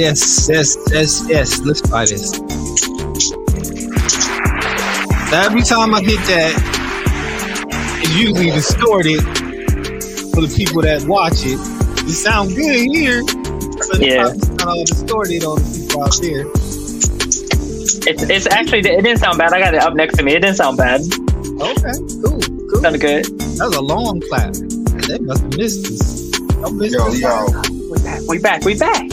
Yes, yes, yes, yes. Let's try this. Every time I hit that, it's usually distorted for the people that watch it. It sounds good here, but Yeah. it's not all distorted on the people out there. It's it's actually it didn't sound bad. I got it up next to me. It didn't sound bad. Okay, cool, cool. Sounded good. That was a long clap. They must have missed this. I missed Yo, this. yo, We back. We back. We back.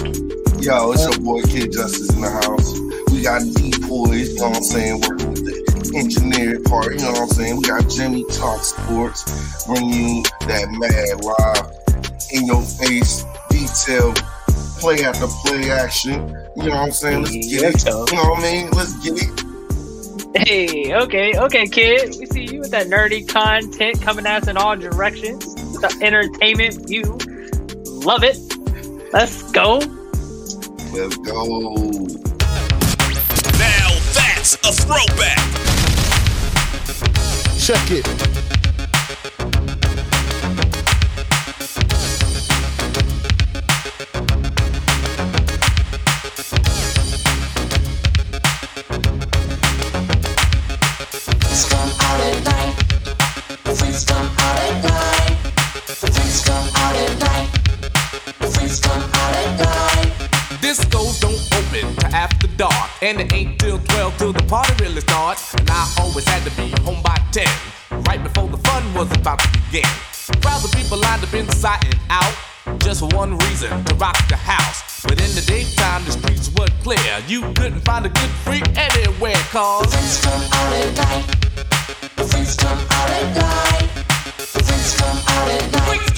Yo, it's your boy Kid Justice in the house. We got D Poise, you know what I'm saying, working with the engineering part, you know what I'm saying. We got Jimmy Talk Sports, bringing you that mad live, in your face, detailed, play after play action. You know what I'm saying? Let's get it. You know what I mean? Let's get it. Hey, okay, okay, kid. We see you with that nerdy content coming at us in all directions. The entertainment view. Love it. Let's go. Let's go. Now that's a throwback. Check it. After dark, and it ain't till 12 till the party really starts. And I always had to be home by 10, right before the fun was about to begin. Crowds of people lined up inside and out, just one reason to rock the house. But in the daytime, the streets were clear. You couldn't find a good freak anywhere, cause freaks come out. At night. Since come all the freaks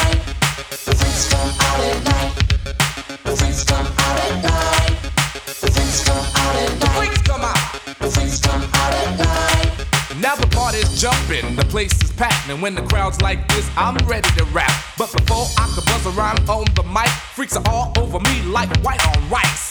and when the crowd's like this, I'm ready to rap. But before I could buzz a rhyme on the mic, freaks are all over me like white on rice.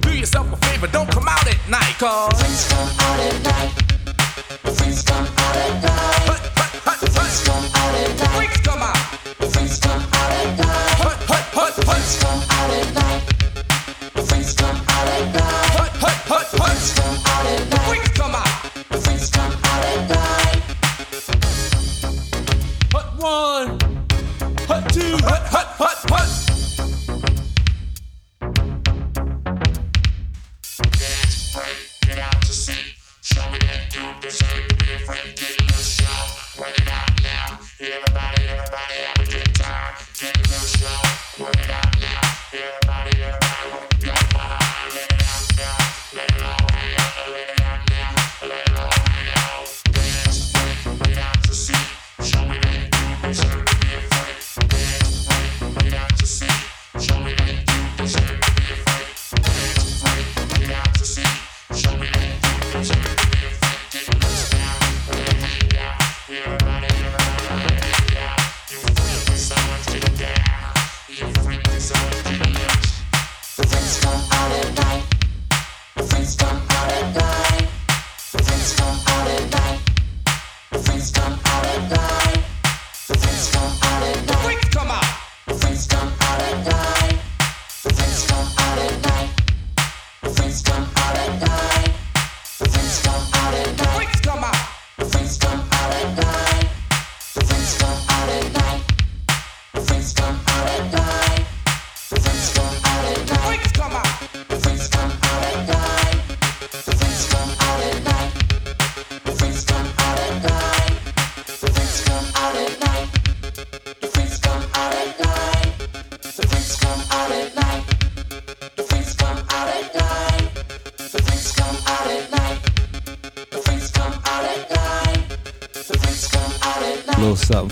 do yourself a favor, don't come out at night. Cause freaks come out at night. Freaks come out at night. Freaks come out at night. Freaks come out. Freaks come out at night. Freaks come out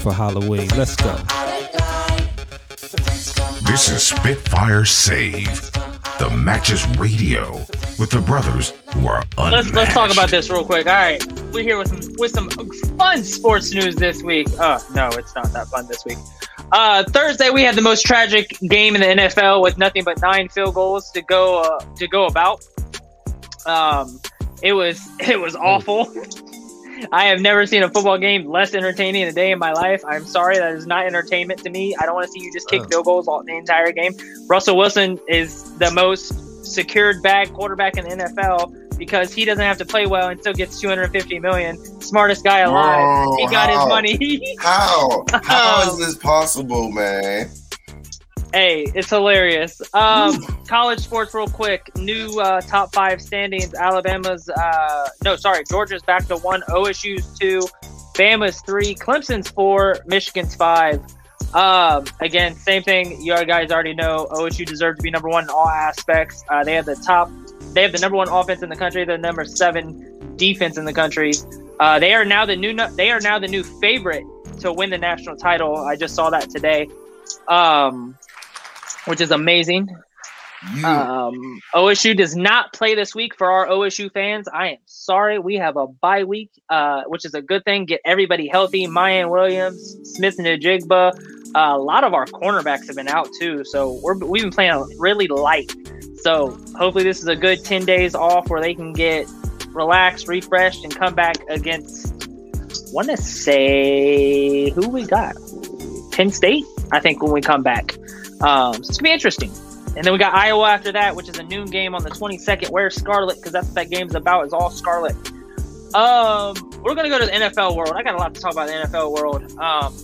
for Halloween. Let's go. This is Spitfire Save, the matches radio with the brothers who are unmatched. Let's let's talk about this real quick. All right, we're here with some with some fun sports news this week. Oh no, it's not that fun this week. Uh, Thursday we had the most tragic game in the NFL with nothing but nine field goals to go uh, to go about. Um, it was it was awful. I have never seen a football game less entertaining in a day in my life. I'm sorry, that is not entertainment to me. I don't want to see you just kick Oh. field goals all the entire game. Russell Wilson is the most secured back quarterback in the NFL because he doesn't have to play well and still gets 250 million. Smartest guy alive. He got how? his money. How? How Um, this possible, man? Hey, it's hilarious. Um, college sports, real quick. New uh, top five standings. Alabama's, uh, no, sorry, Georgia's back to one. OSU's two. Bama's three. Clemson's four. Michigan's five. Um, again, same thing. You guys already know. OSU deserves to be number one in all aspects. Uh, they have the top. They have the number one offense in the country. They're number seven defense in the country. Uh, they are now the new. They are now the new favorite to win the national title. I just saw that today. Um, which is amazing. Um, OSU does not play this week for our OSU fans. I am sorry. We have a bye week, uh, which is a good thing. Get everybody healthy. Miyan Williams, Smith-Njigba. Uh, a lot of our cornerbacks have been out too, so we're, we've been playing really light. So hopefully this is a good ten days off where they can get relaxed, refreshed, and come back against. Want to say who we got? Penn State, I think, when we come back. Um, so it's gonna be interesting. And then we got Iowa after that, which is a noon game on the 22nd. Where's Scarlet? Because that's what that game's about. Is all Scarlet. Um, we're gonna go to the NFL world. I got a lot to talk about the NFL world. Um,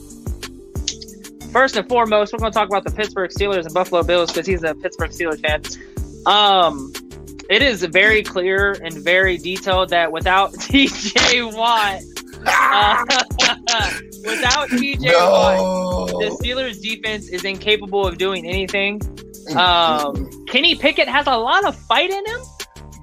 first and foremost, we're gonna talk about the Pittsburgh Steelers and Buffalo Bills because he's a Pittsburgh Steelers fan. Um, it is very clear and very detailed that without T.J. Watt, uh, without T.J. Watt, the. Steelers defense is incapable of doing anything. Um, Kenny Pickett has a lot of fight in him,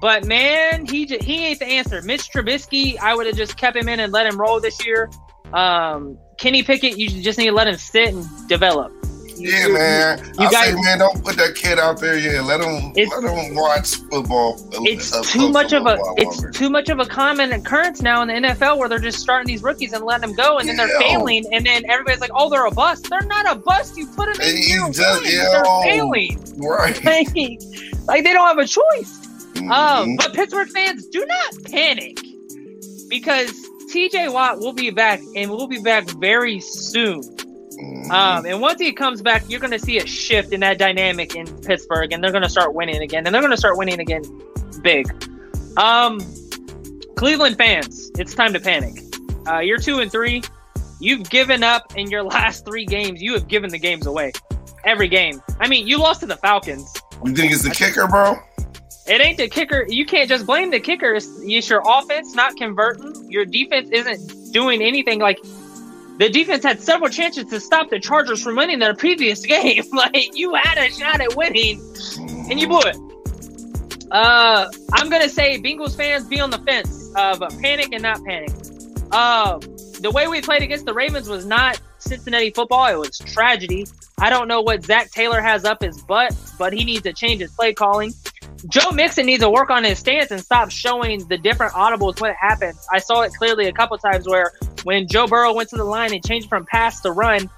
but man, he j- he ain't the answer. Mitch Trubisky, I would have just kept him in and let him roll this year. Um, Kenny Pickett, you just need to let him sit and develop. Yeah, you- man. you I guys- say, man, don't put that kid out there yet. Let him, let him watch football. It's uh, too much of a it's longer. too much of a common occurrence now in the NFL where they're just starting these rookies and letting them go, and then they're Yeah. failing, and then everybody's like, "Oh, they're a bust." They're not a bust. You put them in year one. yeah. They're failing. right. Like, like they don't have a choice. Um, Mhm. but Pittsburgh fans, do not panic because TJ Watt will be back and we'll be back very soon. Um, and once he comes back, you're going to see a shift in that dynamic in Pittsburgh, and they're going to start winning again, and they're going to start winning again big. Um, Cleveland fans, it's time to panic. Uh, you're two and three. You've given up in your last three games. You have given the games away. Every game. I mean, you lost to the Falcons. you think it's the kicker, bro? It ain't the kicker. You can't just blame the kicker. It's, it's your offense not converting. Your defense isn't doing anything. Like the defense had several chances to stop the Chargers from winning their previous game. like you had a shot at winning, and you blew it. Uh, I'm gonna say Bengals fans be on the fence of panic and not panic. Um, the way we played against the Ravens was not Cincinnati football. It was tragedy. I don't know what Zac Taylor has up his butt, but he needs to change his play calling. Joe Mixon needs to work on his stance and stop showing the different audibles when it happens. I saw it clearly a couple times where when Joe Burrow went to the line and changed from pass to run,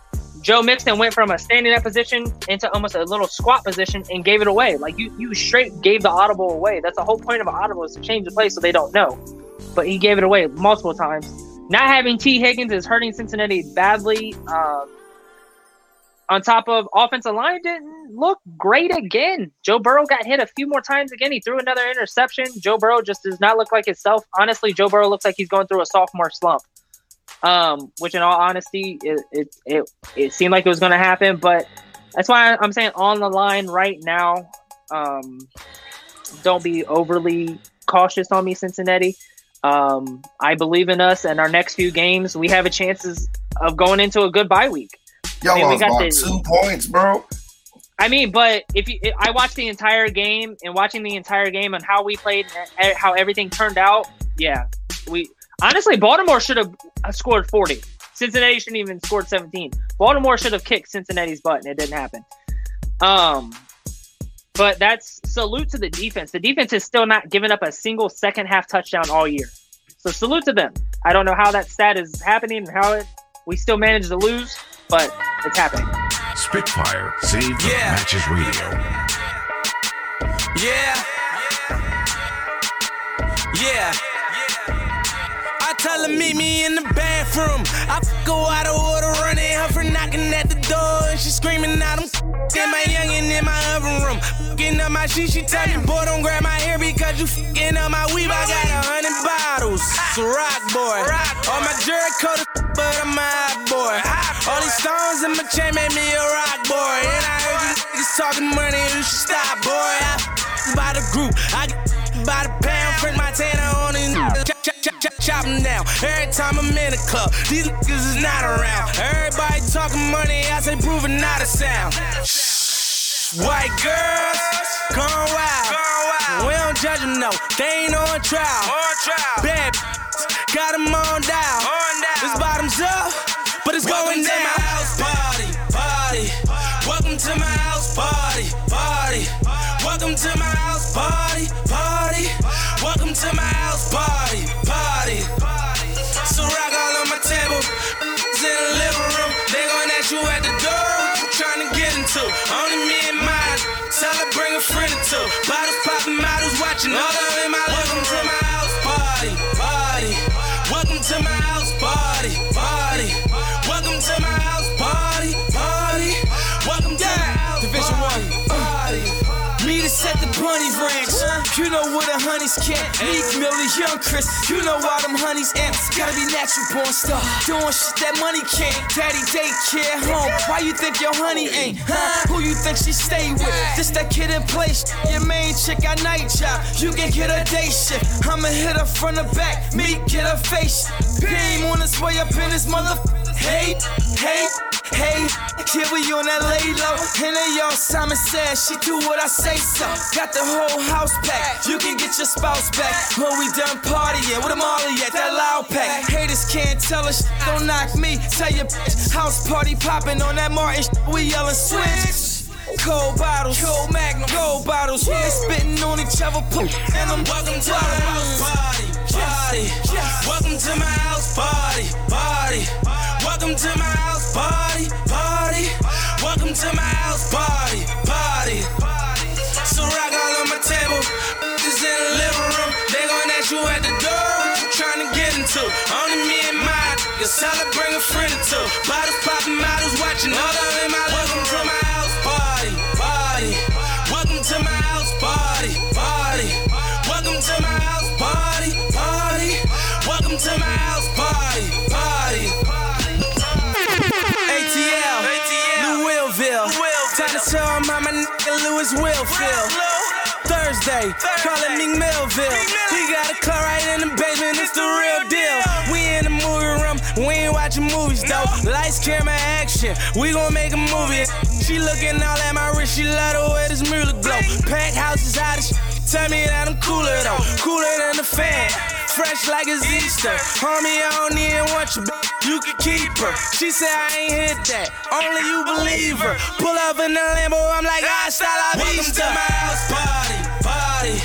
Joe Mixon went from a standing up position into almost a little squat position and gave it away. Like you, you straight gave the audible away. That's the whole point of an audible is to change the play so they don't know. But he gave it away multiple times. Not having Tee Higgins is hurting Cincinnati badly. Um, on top of offensive line didn't look great again. Joe Burrow got hit a few more times again. He threw another interception. Joe Burrow just does not look like himself. Honestly, Joe Burrow looks like he's going through a sophomore slump. Um, which in all honesty, it it it, it seemed like it was going to happen, but that's why I'm saying on the line right now. Um, don't be overly cautious on me, Cincinnati. Um, I believe in us, and our next few games, we have a chances of going into a good bye week. Y'all I mean, we lost got about the- two points, bro. I mean, but if you, I watched the entire game and watching the entire game and how we played, and how everything turned out, yeah, we honestly Baltimore should have scored forty. Cincinnati shouldn't even scored 17. Baltimore should have kicked Cincinnati's butt, and it didn't happen. Um, but that's salute to the defense. The defense is still not giving up a single second half touchdown all year. So salute to them. I don't know how that stat is happening and how it we still managed to lose, but it's happening. Spitfire Save the Yeah. Matches Radio. Yeah. Yeah. I tell her meet me in the bathroom. I go out of order, running her for knocking at the door, and she screaming out, Fucking up my shit, she tell me, boy, don't grab my hair because you fucking up my weave. I got a hundred bottles. It's a rock boy. All my Jericho, but I'm a hot boy. All these stones in my chain made me a rock boy. And I heard you niggas talking money, you should stop, boy. I by the group, I get by the pound, print my tanner on these. Chop, chop, chop, chop, chop 'em down. Every time I'm in the club, these niggas is not around. Everybody talking money, I say proving not a sound. Shh, White girls, gone wild. We don't judge them, no. They ain't on trial. Bad b- got them on down. This bottoms up, but it's going down. my house party, party. Welcome to my house party, party. Welcome to my house party. Watching. You know where the honeys camp. Meek Millie, Young Chris. You know why them honeys amps. Gotta be natural born star. Doing shit that money can't. Daddy daycare home. Why you think your honey ain't? Huh? Who you think she stay with? This that kid in place. Your main chick got night job. You can get a day shift. I'ma hit her front or back. Meek get her face. Beam on his way up in his mother. Hey, hey, hey. Here we on that lay low. And then y'all Simon said she do what I say so. Got the whole house packed. You can get your spouse back when we done partying. With them all at that loud pack. Haters can't tell us don't knock me. Tell your bitch house party popping on that Martin. We yelling switch. Cold bottles, cold magnum, gold bottles. They spitting on each other, poop, and I'm Welcome to my house party, party. Welcome to my house party, party. Welcome to my house party, party. Welcome to my house party, party. So rock all on my table, is in the living room. They gon' ask you at the door what you tryna get into. Only me and mine. You tell bring a friend or two. Bottles popping, models watching. All of in my to my Thursday, calling me Millville. He got a car right in the basement, it's the real deal. We in the movie room, we ain't watching movies though. Lights, camera, action, we gon' make a movie. She looking all at my wrist, she love the way this music glow. Pack house is hot as shit. Tell me that I'm cooler though, cooler than the fan. Fresh like it's Easter. Homie, I don't even want you, b- you can keep her. She said I ain't hit that, only you believe her. Pull up in the Lambo, I'm like, hasta la Welcome to my house party, party.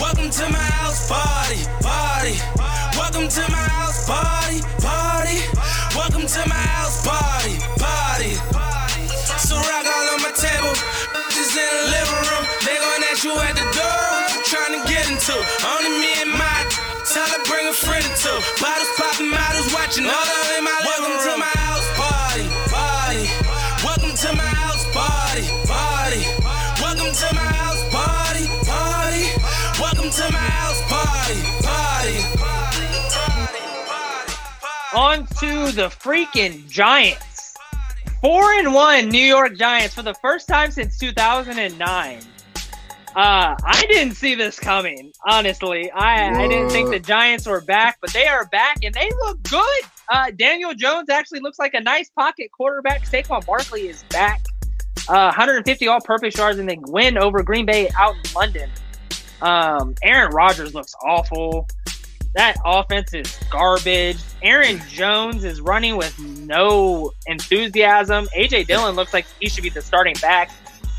Welcome to my house party, party. Welcome to my house party, party. Welcome to my house party, party. So rock all on my table, just in the living room. They gon' ask you at the door what you tryna get into. Only me and my tell her bring a friend or two. Bottles the freaking Giants. Four and one New York Giants for the first time since 2009. Uh, I didn't see this coming. Honestly, I, I didn't think the Giants were back, but they are back and they look good. Uh, Daniel Jones actually looks like a nice pocket quarterback. Saquon Barkley is back. Uh, 150 all-purpose yards and they win over Green Bay out in London. Um, Aaron Rodgers looks awful. That offense is garbage. Aaron Jones is running with no enthusiasm. AJ Dillon looks like he should be the starting back.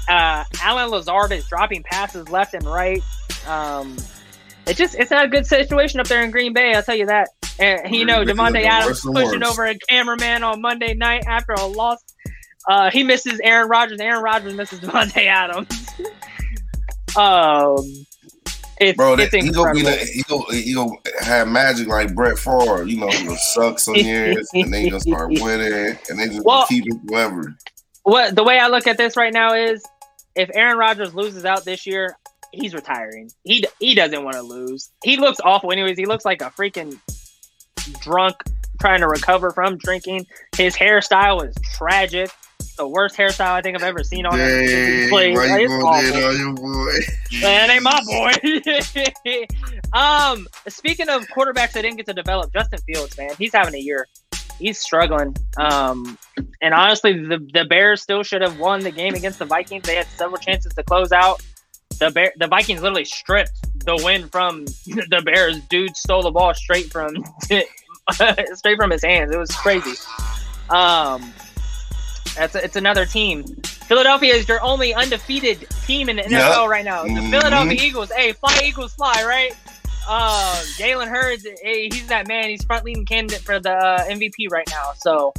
Uh, Allen Lazard is dropping passes left and right. Um, it just it's not a good situation up there in Green Bay. I'll tell you that. And you know, Davante Adams pushing worse. over a cameraman on Monday night after a loss. Uh, he misses Aaron Rodgers. Aaron Rodgers misses Davante Adams. um, it's, Bro, that, it's he gonna be the, he gonna he gonna have magic like Brett Favre. You know, he suck some years and then he gonna start winning and they just Well- keep it forever. what the way I look at this right now is if Aaron Rodgers loses out this year, he's retiring. He he doesn't want to lose. He looks awful anyways. He looks like a freaking drunk trying to recover from drinking. His hairstyle is tragic. The worst hairstyle I think I've ever seen on. Dang, Play- why you it's awful. on your boy? Man, ain't my boy. um, speaking of quarterbacks that didn't get to develop, Justin Fields, man, he's having a year. He's struggling. Um, and honestly, the the Bears still should have won the game against the Vikings. They had several chances to close out. The Bear, the Vikings literally stripped the win from the Bears. Dude stole the ball straight from straight from his hands. It was crazy. Um, that's it's another team. Philadelphia is your only undefeated team in the NFL Yep. right now. The Mhm. Philadelphia Eagles, hey, fly Eagles, fly, right? Uh, Jalen Hurts, hey, he's that man. He's front leading candidate for the uh, MVP right now. So,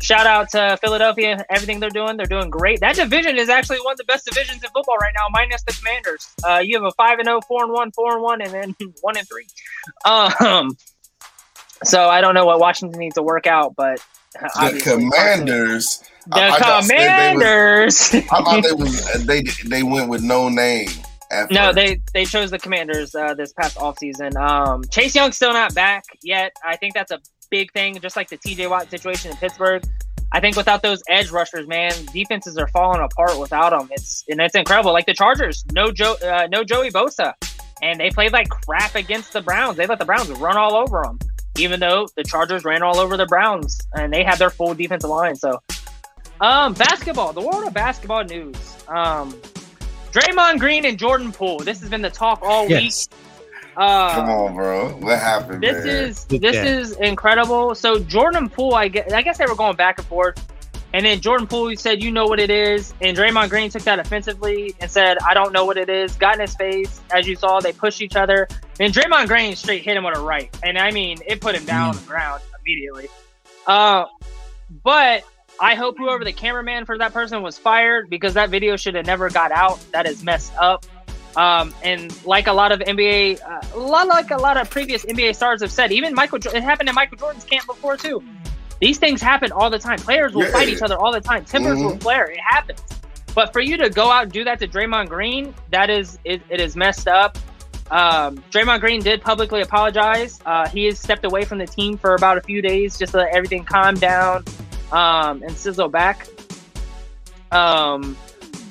shout out to Philadelphia. Everything they're doing, they're doing great. That division is actually one of the best divisions in football right now, minus the Commanders. Uh, you have a five and 0, 4 and one, four and one, and then one and three. Um, so I don't know what Washington needs to work out, but The obviously- Commanders. The I- I thought they- was- Commanders. I thought they was they they went with no name. No, first. they they chose the Commanders uh, this past offseason. Um, Chase Young's still not back yet. I think that's a big thing, just like the TJ Watt situation in Pittsburgh. I think without those edge rushers, man, defenses are falling apart without them. It's and it's incredible. Like the Chargers, no Joe, uh, no Joey Bosa, and they played like crap against the Browns. They let the Browns run all over them, even though the Chargers ran all over the Browns, and they had their full defensive line. So, um, basketball, the world of basketball news. Um, Draymond Green and Jordan Poole. This has been the talk all Yes. week. Uh, Come on, bro. What happened? this man? is this at- is incredible. So Jordan Poole, I guess, I guess they were going back and forth, and then Jordan Poole said, "You know what it is," and Draymond Green took that offensively and said, "I don't know what it is." Got in his face, as you saw, they pushed each other, and Draymond Green straight hit him with a right, and I mean, it put him down on the ground immediately. Uh, but I hope whoever the cameraman for that person was fired because that video should have never got out. That is messed up. Um, and like a lot of NBA, uh, a lot like a lot of previous NBA stars have said, even Michael, it happened in Michael Jordan's camp before too. These things happen all the time. Players will Yeah. fight each other all the time. Timbers will Mhm. flare. It happens. But for you to go out and do that to Draymond Green, that is it, it is messed up. Um, Draymond Green did publicly apologize. Uh, he has stepped away from the team for about a few days just to let everything calm down um, and sizzle back. Um,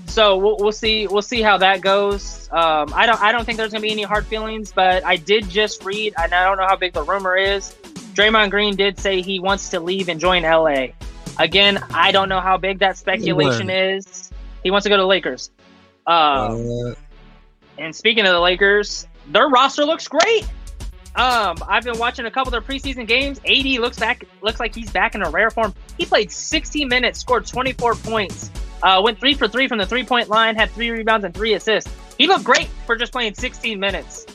so we'll, we'll see. We'll see how that goes. Um, I don't. I don't think there's gonna be any hard feelings. But I did just read, and I don't know how big the rumor is. Draymond Green did say he wants to leave and join LA. Again, I don't know how big that speculation is. He wants to go to the Lakers. Uh, Uh, and speaking of the Lakers, their roster looks great. Um, I've been watching a couple of their preseason games. AD looks back, looks like he's back in a rare form. He played 16 minutes, scored 24 points, uh, went three for three from the three point line, had three rebounds and three assists. He looked great for just playing 16 minutes.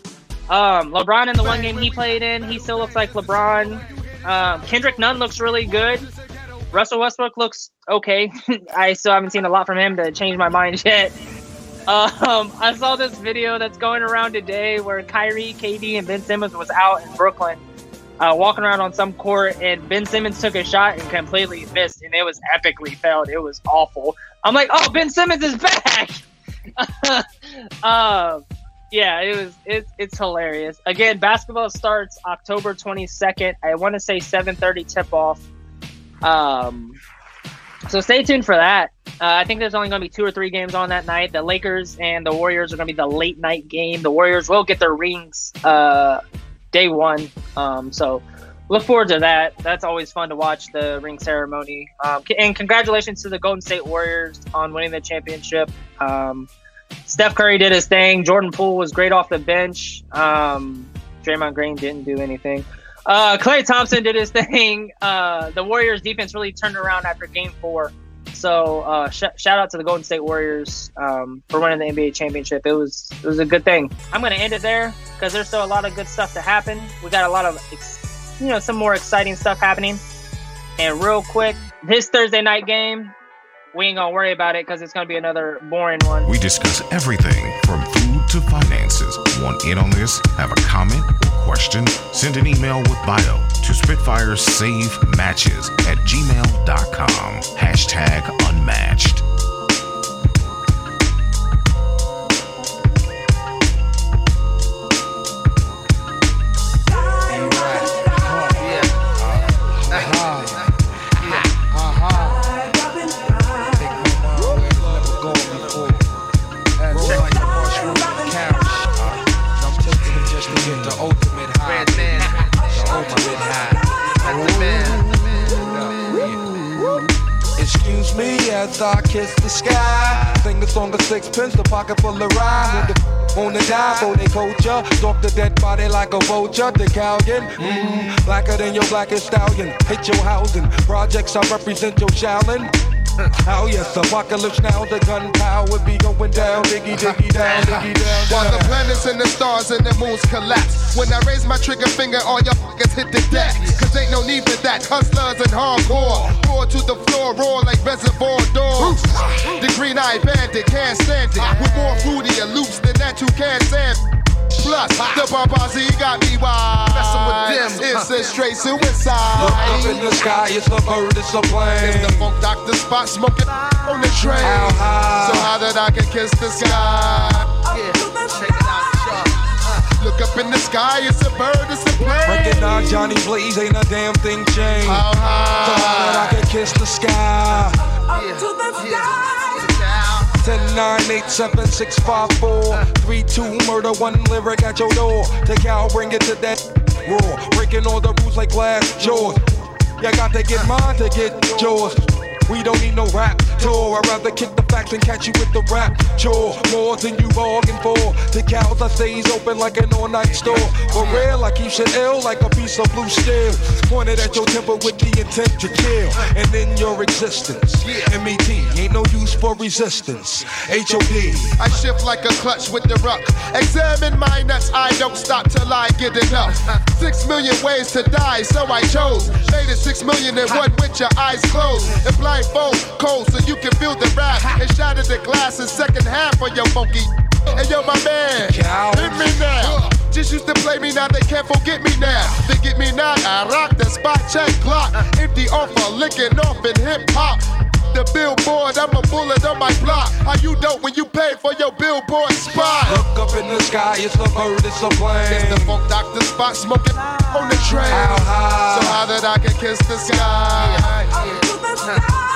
Um, LeBron in the one game he played in, he still looks like LeBron. Um, Kendrick Nunn looks really good. Russell Westbrook looks okay. I still haven't seen a lot from him to change my mind yet. Um, I saw this video that's going around today where Kyrie, KD, and Ben Simmons was out in Brooklyn, uh, walking around on some court, and Ben Simmons took a shot and completely missed, and it was epically failed. It was awful. I'm like, oh, Ben Simmons is back. um, yeah, it was. It's it's hilarious. Again, basketball starts October 22nd. I want to say 7:30 tip off. Um, so stay tuned for that. Uh, I think there's only going to be two or three games on that night. The Lakers and the Warriors are going to be the late night game. The Warriors will get their rings uh, day one. Um, so look forward to that. That's always fun to watch the ring ceremony. Um, and congratulations to the Golden State Warriors on winning the championship. Um, Steph Curry did his thing. Jordan Poole was great off the bench. Um, Draymond Green didn't do anything. Uh, Klay Thompson did his thing. Uh, the Warriors defense really turned around after Game Four. So uh, sh- shout out to the Golden State Warriors um, for winning the NBA championship. It was it was a good thing. I'm gonna end it there because there's still a lot of good stuff to happen. We got a lot of ex- you know some more exciting stuff happening. And real quick, this Thursday night game, we ain't gonna worry about it because it's gonna be another boring one. We discuss everything from food to finances. Want in on this? Have a comment question? Send an email with bio to Spitfire Save Matches at gmail.com. Hashtag unmatched. As I kiss the sky. Sing the song of sixpence, the pocket full of rhyme. On the die for they culture. Stalk the dead body like a vulture. The Calgon, mm, blacker than your blackest stallion. Hit your housing. Projects I represent your Shaolin. Oh yes, apocalypse now, the gunpowder be going down, diggy diggy down, diggy down. down. While the planets and the stars and the moons collapse. When I raise my trigger finger, all your fuckers hit the deck. Cause ain't no need for that. Hustlers and hardcore. Roar to the floor, roar like reservoir dogs. The green eyed bandit can't stand it. With more fruitier loops than that you can't stand. Plus, the Bombazi got me wild. Messing with them, it's a straight suicide. Look up in the sky, it's a bird, it's a plane. It's the funk doctor Spock smoking on the train. How high? So high that I can kiss the sky. Oh, yeah, check it out. Look up in the sky, it's a bird, it's a plane. Recognize Johnny Blaze, ain't a damn thing changed. How So high that I can kiss the sky. 10, 9, 8, 7, 6, 5, 4, 3, 2, murder, one lyric at your door. Take out, bring it to that roar. Breaking all the rules like glass jaws. You got to get mine to get yours. We don't need no rap tour. I'd rather kick the facts and catch you with the rap jaw. More than you bargained for. The cows I stays open like an all-night store. For real, I keep shit ill like a piece of blue steel. Pointed at your temple with the intent to kill. And in your existence, MET ain't no use for resistance. HOD. I shift like a clutch with the ruck. Examine my nuts, I don't stop till I get enough. Six million ways to die, so I chose. Made it six million and one with your eyes closed. And blindfold, cold, so you can feel the rap. And shatter the glass in second half of your funky. And yo, my man, hit me now. Just used to play me, now they can't forget me now. They get me now, I rock the spot check clock. Uh. Empty offer, licking off in hip hop. The billboard, I'm a bullet on my block. How you dope when you pay for your billboard spot? Look up in the sky, it's a bird, it's a plane. It's the funk doctor Spock smoking on the train. How high? So high that I can kiss the sky. As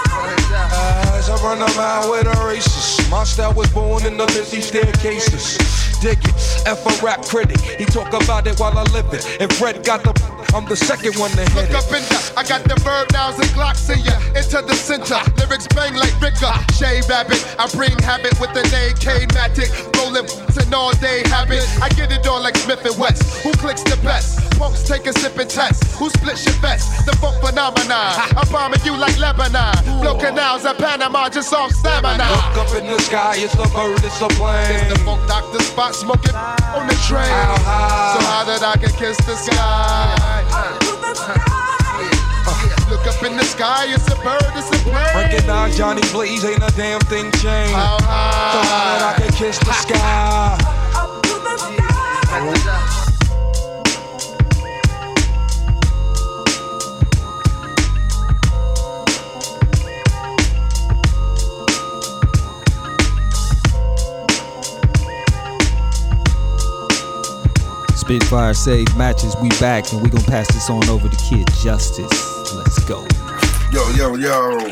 I run around with a racist. My style was born in the busy staircases. Dig it, F a rap critic. He talk about it while I live it. If Red got the, I'm the second one to hit Look it. up in the, I got the verb nouns and glocks in ya. Into the center, lyrics bang like Ricker. Shade rabbit, I bring habit with an AK matic. Rolling an all day habit. I get it on like Smith and West. Who clicks the best? Punks take a sip and test. Who splits your vest? The funk phenomenon. I'm bombing you like Lebanon. Blow canals at Panama just off stamina. Look up in the sky, it's a bird, it's a plane. It's the funk doctor Spock smoking on the train. How high? So high that I can kiss the sky. Look up in the sky, it's a bird, it's a plane. Recognize Johnny Blaze, ain't a damn thing changed. How So high that I can kiss the sky. Up to the sky. Spitfire Save Matches, we back and we gonna pass this on over to Kid Justice. Let's go. Yo, yo, yo.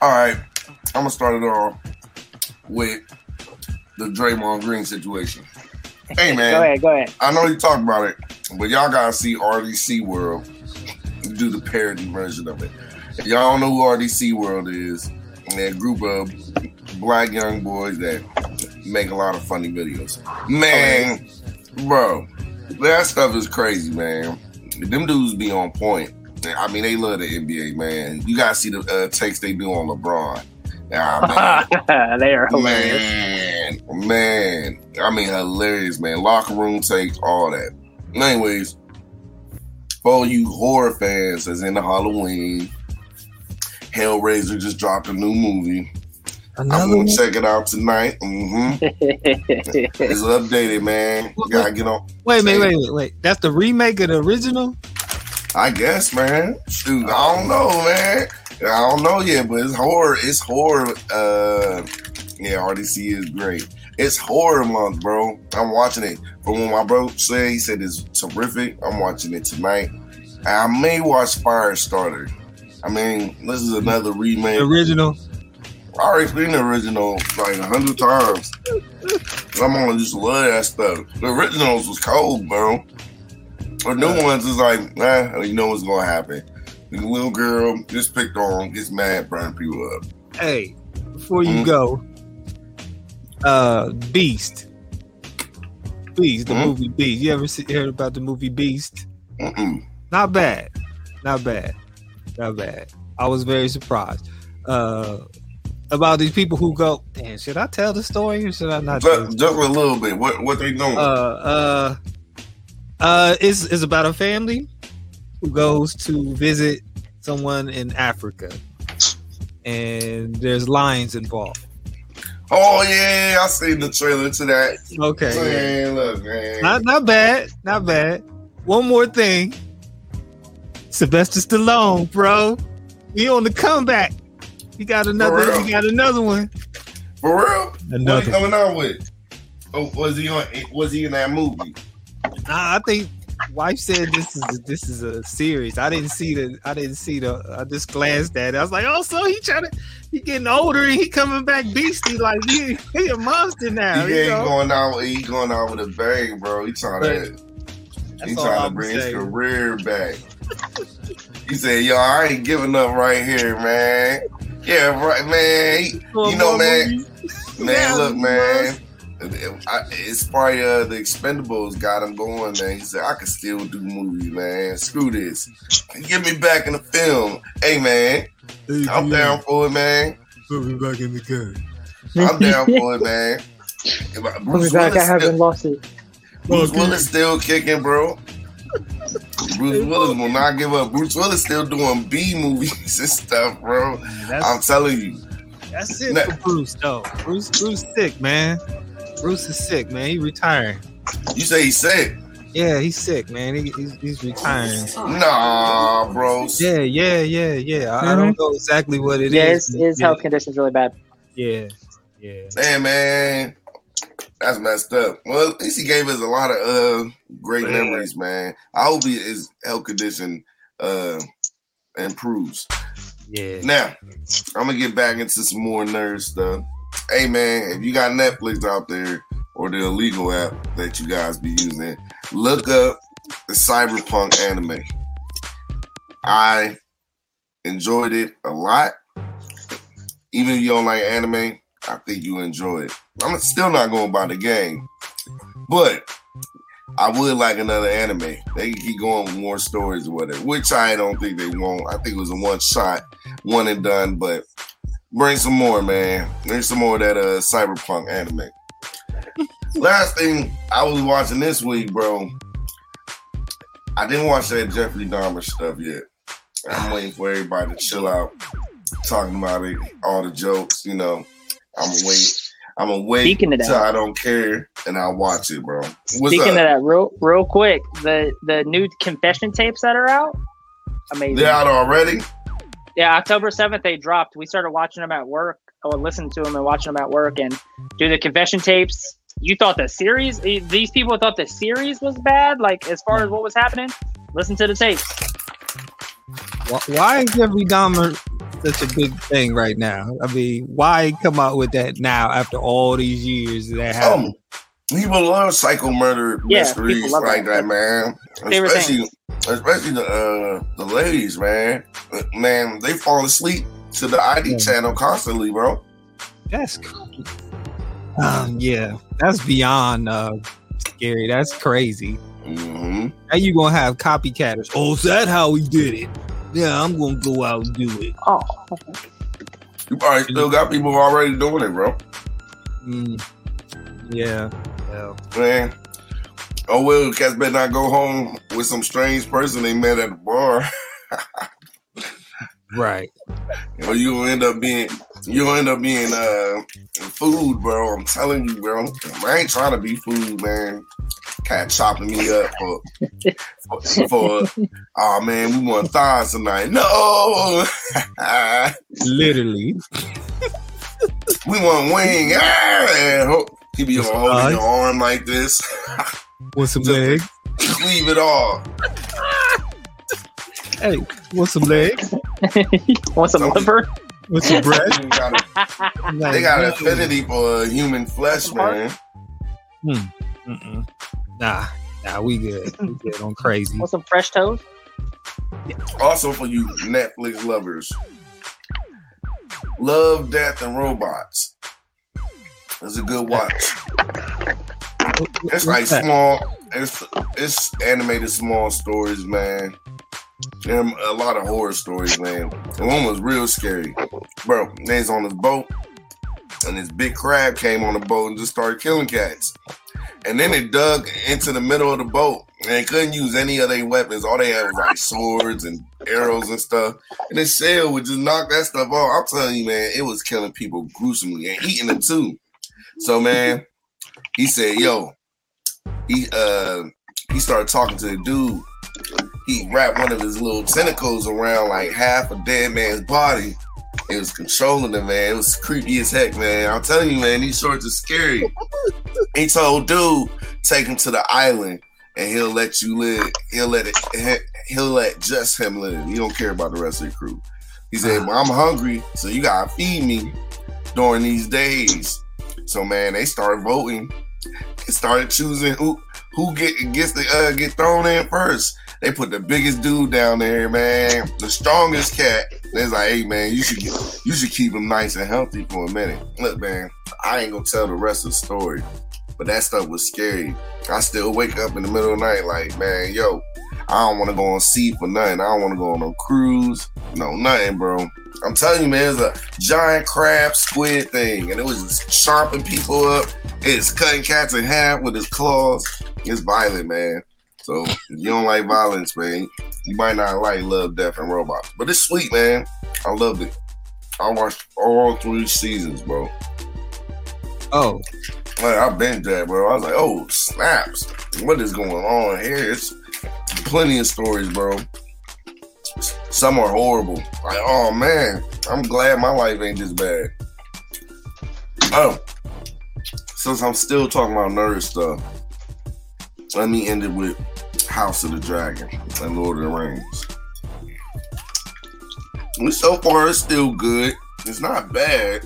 All right, I'm gonna start it off with the Draymond Green situation. Hey man, Go ahead, go ahead. I know you talk about it, but y'all gotta see RDC World do the parody version of it. If y'all don't know who RDC World is, and that group of black young boys that make a lot of funny videos. Man, bro, that stuff is crazy, man. Them dudes be on point. I mean, they love the NBA, man. You gotta see the uh, takes they do on LeBron. Ah, man. they are hilarious. Man, man. I mean, hilarious, man. Locker room takes, all that. Anyways, for all you horror fans that's the Halloween, Hellraiser just dropped a new movie. I'm gonna one? check it out tonight. hmm it's updated, man. You gotta get on. Wait a minute, wait, wait, wait. That's the remake of the original? I guess, man. Shoot, I don't know, man. I don't know yet, but it's horror. It's horror. Uh, yeah, RDC is great. It's horror month, bro. I'm watching it. From what my bro said, he said it's terrific. I'm watching it tonight. I may watch Firestarter. I mean, this is another remake. The original. I already seen the original like a hundred times. I'm gonna just love that stuff. The originals was cold, bro. The new ones is like, nah, you know what's gonna happen. The little girl gets picked on, gets mad, burn people up. Hey, before you Mhm. go, uh, Beast. Beast, the Mhm. movie Beast. You ever see, heard about the movie Beast? Mm-mm. Not bad, not bad, not bad. I was very surprised uh, about these people who go. Damn, should I tell the story or should I not? Just, just a little bit. What what they doing? uh, uh, uh, it's, it's about a family who goes to visit someone in Africa, and there's lions involved. oh yeah, I seen the trailer to that. Okay, Man, look, man. not not bad, not bad. One more thing, Sylvester Stallone, bro, he on the comeback. He got another. real? He got another one. For real? Another. he coming out with? Oh, was he on? Was he in that movie? Nah, I think wife said this is a, this is a series. I didn't see the I didn't see the I just glanced at it. I was like, oh, so he trying to he getting older and he coming back beastie like he, he a monster now. he you ain't know? going out. He going out with a bang, bro. He trying to. He That's all trying to I'm bring his career back. he said, "Yo, I ain't giving up right here, man. Yeah, right, man. He- you know, man. Man, look, man. I, it's probably uh, the Expendables got him going, man. He said, I can still do movies, man. Screw this. Get me back in the film. Hey, man. I'm down for it, man. Put me back in the game. I'm down for it, man. If I- I'll Bruce back. I haven't lost it. Bruce Willis still kicking, bro. Bruce Willis will not give up. Bruce Willis still doing B movies and stuff, bro. That's, I'm telling you. that's it Nah. for Bruce though. Bruce Bruce sick, man. Bruce is sick, man. He retiring. You say he's sick. Yeah, he's sick, man. He, he's, he's retiring. Nah, bro. Yeah, yeah, yeah, yeah. I, I don't mm-hmm. know exactly what it is. yeah, his, his yeah, health condition's really bad. Yeah, yeah. Damn, man. That's messed up. Well, at least he gave us a lot of uh great Yeah. memories, man. I hope his health condition uh improves. Yeah. Now, I'm gonna get back into some more nerd stuff. Hey man, if you got Netflix out there or the illegal app that you guys be using, look up the Cyberpunk anime. I enjoyed it a lot. Even if you don't like anime, I think you enjoy it. I'm still not going by the game, but I would like another anime. They can keep going with more stories or whatever, which I don't think they won't. I think it was a one shot, one and done, but bring some more, man. Bring some more of that uh, cyberpunk anime. Last thing I was watching this week, bro. I didn't watch that Jeffrey Dahmer stuff yet. I'm waiting for everybody to chill out, talking about it, all the jokes, you know. I'm gonna wait. I'm gonna wait Speaking of that- I don't care, and I'll watch it, bro. What's Speaking up? of that, real real quick, the the new confession tapes that are out, amazing. They're out already. Yeah, October seventh they dropped. We started watching them at work, or listen to them and watching them at work, and do the confession tapes. You thought the series? eh, These people thought the series was bad. Like as far as what was happening, listen to the tapes. Why, why is Jeffrey Dahmer such a big thing right now? I mean, why come out with that now after all these years that happened? Um, people love psycho murder Yeah, mysteries like that. that, man. Favorite Especially, especially the uh, the ladies, man. Man, they fall asleep to the ID channel constantly, bro. That's cr- um, yeah, that's beyond uh, scary. That's crazy. Mm-hmm. How you gonna have copycatters? Oh, is that how we did it? Yeah, I'm gonna go out and do it. Oh, You probably still got people already doing it, bro. Mm, yeah, yeah. Man. Oh well, cats better not go home with some strange person they met at the bar. Right. Or you gonna end up being you gonna end up being uh food, bro. I'm telling you, bro. I ain't trying to be food, man. Cat chopping me up for for, for oh man, we want thighs tonight. No Literally. we want wing. Ah, he be holding your arm like this. Want some legs? Leave it all. Hey, want some legs? want some liver? Want some bread? They got, a, they got an affinity for human flesh, man. Hmm. Mm-mm. Nah, nah, we good. We good on crazy. Want some fresh toast? Also for you Netflix lovers. Love, Death, and Robots. It's a good watch. It's like small. It's it's animated small stories, man. Are a lot of horror stories, man. One was real scary, bro. They's on this boat, and this big crab came on the boat and just started killing cats. And then it dug into the middle of the boat, and they couldn't use any of their weapons. All they had was like swords and arrows and stuff. And the shell would just knock that stuff off. I'm telling you, man, it was killing people gruesomely and eating them too. So, man, he said, "Yo, he uh he started talking to the dude. He wrapped one of his little tentacles around like half a dead man's body. It was controlling him, man. It was creepy as heck, man. I'm telling you, man, these shorts are scary. he told dude, take him to the island and he'll let you live. He'll let it he'll let just him live. He don't care about the rest of the crew. He said, Well, I'm hungry, so you gotta feed me during these days. So man, they started voting. They started choosing who who get gets the uh, get thrown in first. They put the biggest dude down there, man, the strongest cat. Was like, hey man, you should get, you should keep him nice and healthy for a minute. Look, man, I ain't gonna tell the rest of the story, but that stuff was scary. I still wake up in the middle of the night like, man, yo, I don't want to go on sea for nothing. I don't want to go on no cruise, no nothing, bro. I'm telling you, man, it's a giant crab squid thing, and it was just chopping people up. It's cutting cats in half with his claws. It's violent, man. So if you don't like violence, man, you might not like Love, Death, and Robots. But it's sweet, man. I love it. I watched all three seasons, bro. Oh, Man, I've been that, bro. I was like, oh, snaps. What is going on here? It's plenty of stories, bro. Some are horrible. Like, oh man, I'm glad my life ain't this bad. Oh, since I'm still talking about nerd stuff, let me end it with House of the Dragon and Lord of the Rings. And So far, it's still good. It's not bad.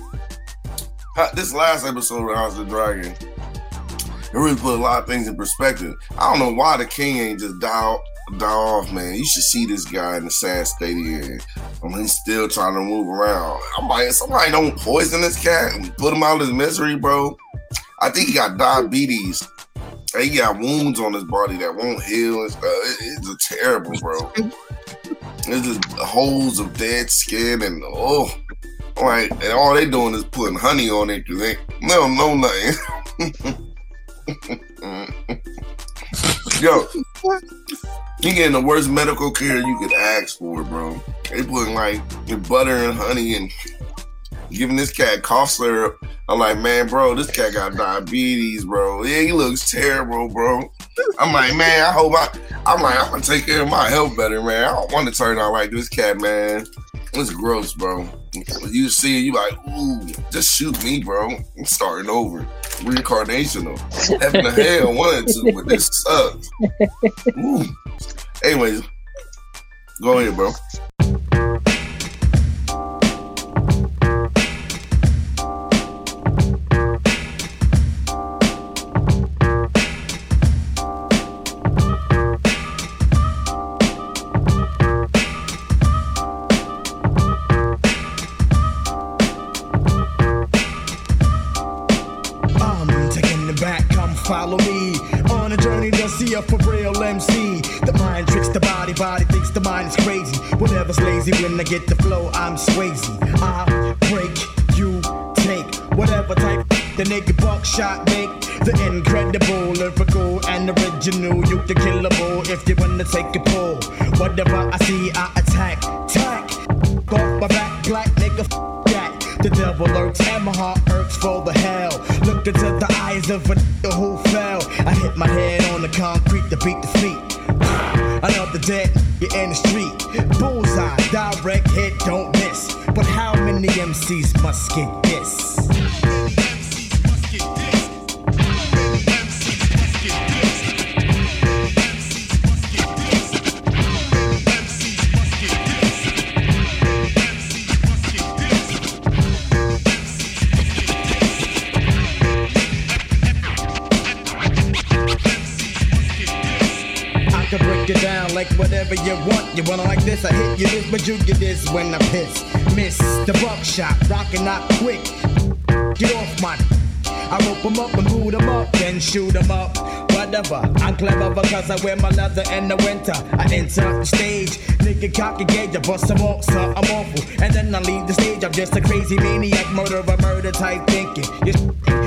This last episode of House of the Dragon, it really put a lot of things in perspective. I don't know why the king ain't just die, die off, man. You should see this guy in the sad state he. I mean, he's still trying to move around. I'm like, somebody don't poison this cat and put him out of his misery, bro. I think he got diabetes. He got wounds on his body that won't heal. It- it's a terrible, bro. It's just holes of dead skin and oh, like and all they doing is putting honey on it because they, they don't know nothing. Yo, you getting the worst medical care you could ask for, bro. They putting like butter and honey and giving this cat cough syrup. I'm like, man, bro, this cat got diabetes, bro. Yeah, he looks terrible, bro. I'm like, man, I hope I. I'm like, I'm gonna take care of my health better, man. I don't want to turn out like this cat, man. It's gross, bro. You see you like, ooh, just shoot me, bro. I'm starting over. reincarnational. heaven to hell, and two, but this sucks. Ooh. Anyways, go ahead, bro. Follow me on a journey to see a for real MC. The mind tricks the body, body thinks the mind is crazy. Whatever's lazy when I get the flow, I'm Swayze. I break, you take whatever type the nigga buckshot make. The incredible, lyrical, and original. You the killable if you wanna take a pull. Whatever I see, I attack, attack. Off my back, black nigga. The devil lurks and my heart hurts for the hell. Look into the eyes of a who fell. I hit my head on the concrete to beat the feet. Another dead nigga in the street. Bullseye, direct hit, don't miss. But how many MCs must get this? Like whatever you want. You wanna like this, I hit you this, but you get this when I piss. Miss the buckshot, rockin' not quick. Get off my. I rope 'em up and boot 'em up, then shoot 'em up. Whatever, I'm clever because I wear my leather in the winter. I enter the stage, nigga cocky gauge, I bust some off, so I'm awful. And then I leave the stage, I'm just a crazy maniac, murderer, murder type thinking. You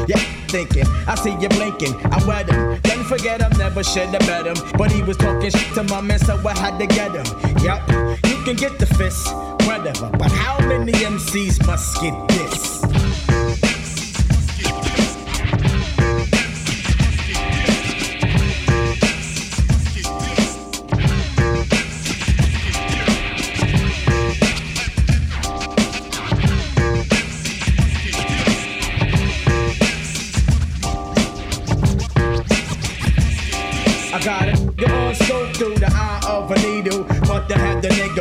yeah, thinking, I see you blinking, I wet him. Don't forget him, never should have met him. But he was talking shit to my man, so I had to get him. Yup, you can get the fist, whatever. But how many MCs must get this?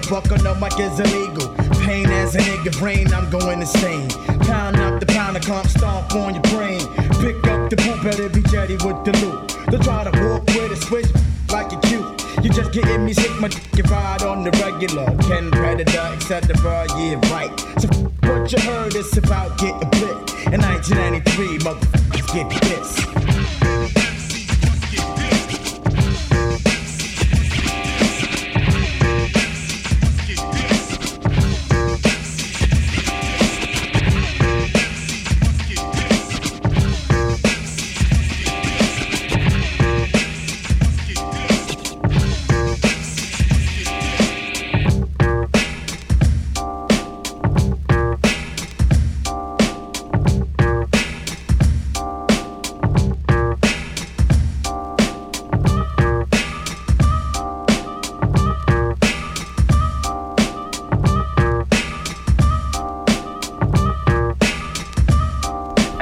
Buck on the mic is illegal. Pain as a nigga brain, I'm going insane. Pound up the pound of comp, stomp on your brain. Pick up the boot, better be jetty with the loot. Don't try to walk with a switch like you cute. You just getting me sick, my dick ride on the regular. Ken Predator, etc. Yeah, right. So what you heard is about getting blit. In 1993, motherfuckers get this.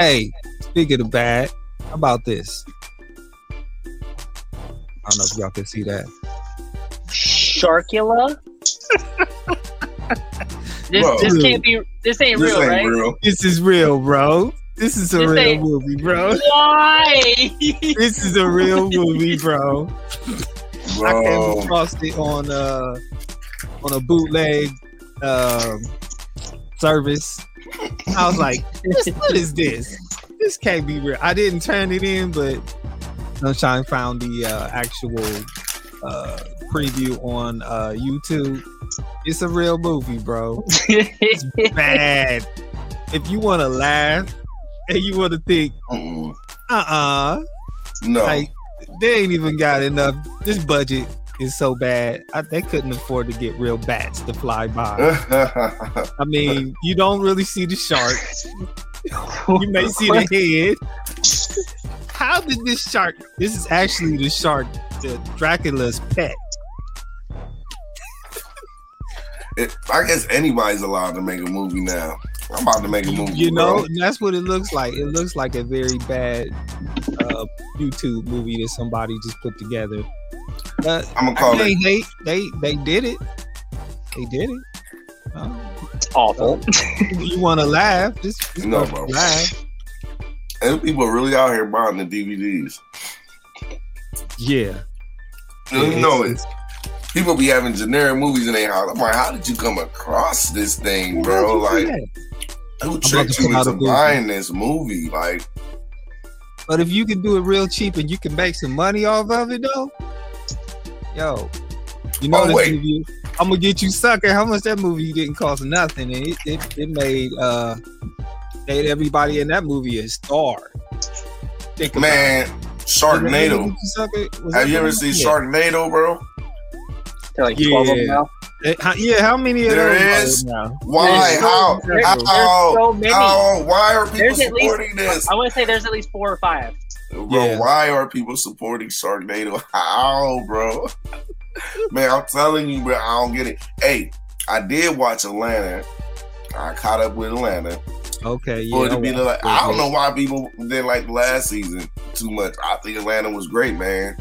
Hey, speaking of bad, how about this? I don't know if y'all can see that. Sharkula. this Bro. this can't be. This ain't real, right? This is real, bro. This is a This real movie, bro. Why? this is a real movie, bro. I Bro. came across it on uh on a bootleg um service. I was like, what is this? This can't be real. I didn't turn it in, but Sunshine found the uh, actual uh, preview on uh, YouTube. It's a real movie, bro. It's bad. If you want to laugh and you want to think, uh uh No. like they ain't even got enough. This budget is so bad. I, they couldn't afford to get real bats to fly by. I mean, you don't really see the shark. you may see the head. How did this shark? This is actually the shark, the Dracula's pet. It, I guess anybody's allowed to make a movie now. I'm about to make a movie. You know, and that's what it looks like. It looks like a very bad uh, YouTube movie that somebody just put together. But I'ma call I it- can't. They they did it. They did it. Uh, Awful. you want to laugh? Just, just No, bro. laugh. And people are really out here buying the DVDs. Yeah. You Yeah, know it. People be having generic movies in their house. I'm like, how did you come across this thing, bro? Like, that? Who tricked to you into buying this movie? Like, But if you can do it real cheap and you can make some money off of it though, yo, you know Oh, this movie. I'm gonna get you sucker. How much that movie didn't cost nothing, and it it, it made uh made everybody in that movie a star. Think Man. Sharknado. Have you ever seen? Sharknado, bro? Like Yeah. 12 of them now. Eh, how- yeah, how many of There those is. are there now? Why? There's so- How? there's- How? there's so many. How? Why are people There's at least, supporting this? I want to say there's at least four or five. Bro, Yeah. why are people supporting Sharknado? How, bro? Man, I'm telling you, bro, I don't get it. Hey, I did watch Atlanta. I caught up with Atlanta. Okay, yeah. For to be I the, watched I don't know why people didn't like last season too much. I think Atlanta was great, man.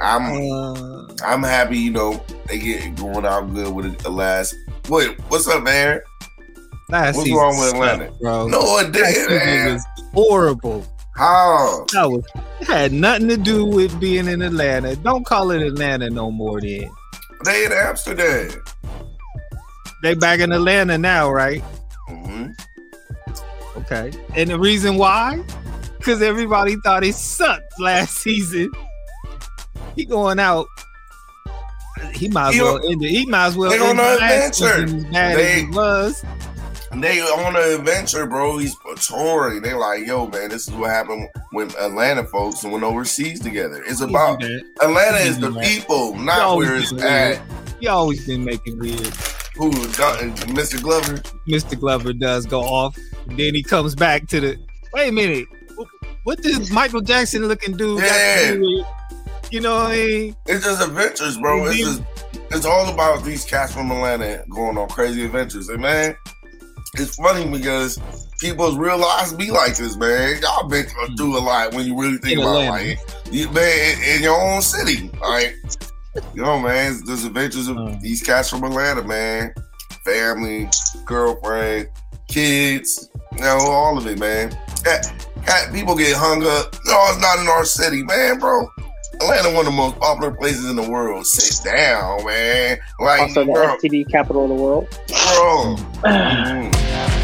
I'm Uh, I'm happy, you know, they get going out good with the last. Wait, what's up, man? last What's wrong with sucked, Atlanta? bro? No, it didn't, was horrible. How? That was it had nothing to do with being in Atlanta. Don't call it Atlanta no more. Then They in Amsterdam. they back in Atlanta now, right? hmm Okay. And the reason why? Because everybody thought it sucked last season. He going out. He might as He well end it. He might as well they on an adventure. They- as was. They on an adventure, bro. He's touring. They like, yo, man, this is what happened when Atlanta folks went overseas together. It's about Atlanta is the that. people, not where it's at. He always been making weird. Who, Mr. Glover? Mr. Glover does go off. Then he comes back to the wait a minute. wh- What does Michael Jackson looking dude Yeah. To do with you know what I mean? It's just adventures, bro. It's just it's all about these cats from Atlanta going on crazy adventures. And man, it's funny because people's real lives be like this, man. Y'all been through a lot when you really think In about Atlanta. like you, man in, in your own city. Like, you know, man, it's there's adventures of Uh. these cats from Atlanta, man. Family, girlfriend, kids, you know, all of it, man. Cat, cat, people get hung up. No, it's not in our city, man, bro. Atlanta, one of the most popular places in the world. Sit down, man. Like, Also, the bro, STD capital of the world. bro. Mm.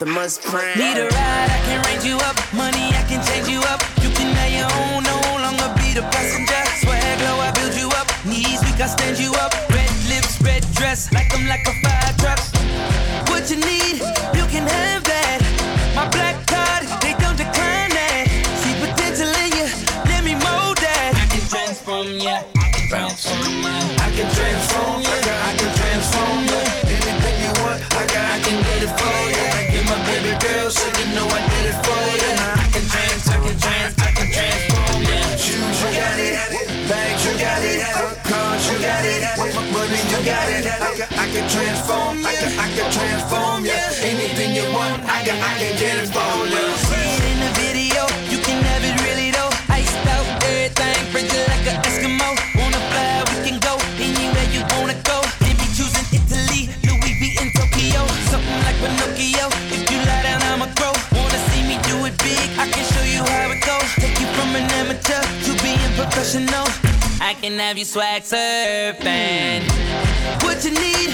Optimus Prime. Need can, I can transform. I can, I can transform. Yeah. Anything you want, I can, I can get it for you. See it in the video, you can have it really though. Iced out everything, frigid like an Eskimo. Wanna fly, we can go anywhere you wanna go. Maybe choosing Italy, Louis V in Tokyo. Something like Pinocchio. If you lie down, I'ma grow. Wanna see me do it big? I can show you how it goes. Take you from an amateur to being professional. I can have you swag surfing. What you need,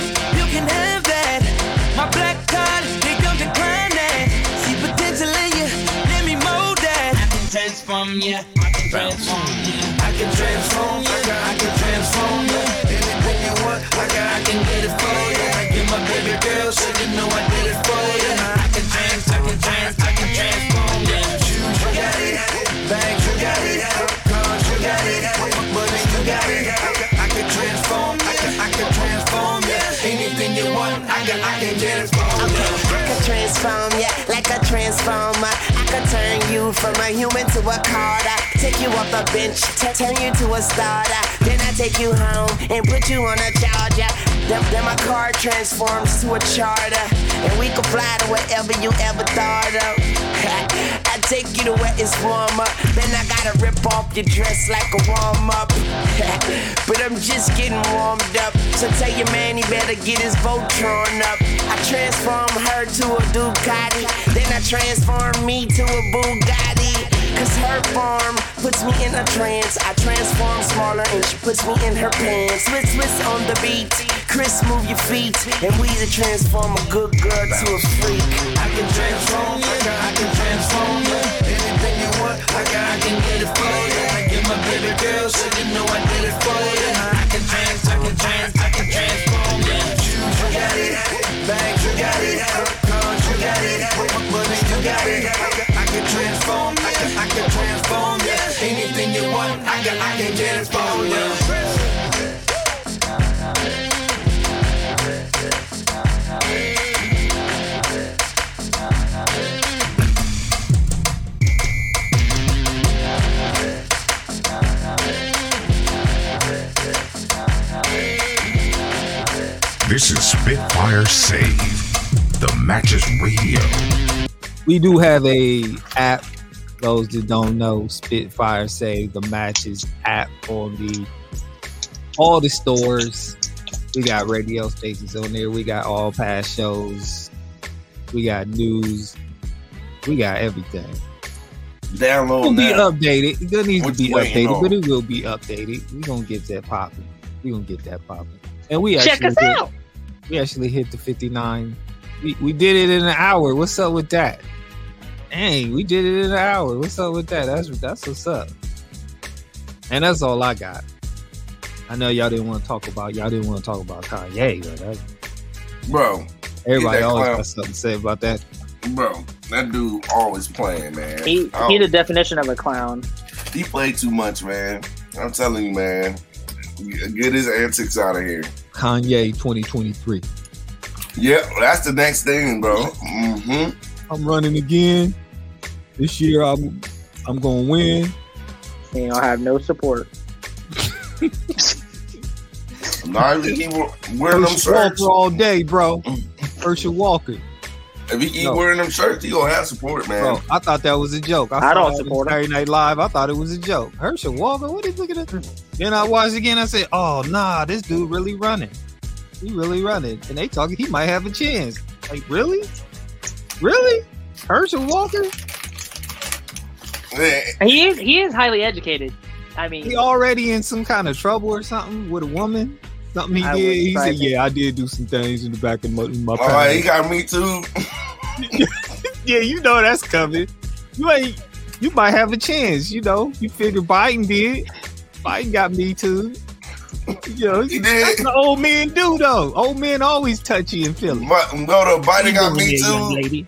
transform ya. I can transform ya. I can transform. Can, I can transform. Yeah. Anything you want, I can, I can get it for you. I get my baby girl, so you know I transform ya like a transformer. I could turn you from a human to a carter. Take you off the bench, turn you to a starter. Then I take you home and put you on a charger. Then, then my car transforms to a charter. And we can fly to wherever you ever thought of. Take you to where it's warmer. Then I gotta rip off your dress like a warm up. but I'm just getting warmed up. So tell your man he better get his boat drawn up. I transform her to a Ducati. Then I transform me to a Bugatti. Cause her form puts me in a trance. I transform smaller and she puts me in her pants. Swiss, Swiss on the beat. Chris, move your feet. And we to transform a good girl to a freak. I can transform you, I can transform you. Anything you want, I can, I can get it for you. I get my baby girl, so you know I did it for you. I can trans, I can trans, I can transform you. Shoes, you got it. Bags, you got it. Cars, you got it. Money, you got it. I can transform, I can, I can transform you. Anything you want, I can, I can get it for you. This is Spitfire Save, the Matches Radio. We do have a app. Those that don't know, Spitfire Save the Matches app on the all the stores. We got radio stations on there. We got all past shows. We got news. We got everything. Download It'll be updated. It doesn't need What to be updated, on? but it will be updated. We gonna get that popping. We gonna get that popping. And we Check us hit- out. We actually hit the 59. We, we did it in an hour. What's up with that? Dang, we did it in an hour. What's up with that? That's that's what's up. And that's all I got. I know y'all didn't want to talk about y'all didn't want to talk about Kanye, but that, Bro, everybody that always clown. got something to say about that. bro, that dude always playing, man. He, Oh, he the definition of a clown. he played too much, man. I'm telling you, man. Get his antics out of here. Kanye 2023. Yeah, that's the next thing, bro. hmm I'm running again. This year I'm I'm gonna win. And I'll have no support. Now if he keep wearing them Herschel Walker shirts, all day, bro. Herschel Walker. if he keep No. wearing them shirts, he gonna have support, man. Bro, I thought that was a joke. I, I saw don't support him. Saturday Night Live. I thought it was a joke. Herschel Walker, what are you looking at? Then I watched again. I said, "Oh nah, this dude really running. He really running." And they talking, he might have a chance. Like really, really, Herschel Walker? He is he is highly educated. I mean, He already in some kind of trouble or something with a woman. Something he I did. He said, to- "Yeah, I did do some things in the back of my, my All right, he got me too. yeah, you know that's coming. You ain't. You might have a chance. You know, you figure Biden did. Biden got me too. You know, He that's did. what old men do though. Old men always touchy and feeling. But go to Biden got me young too. lady.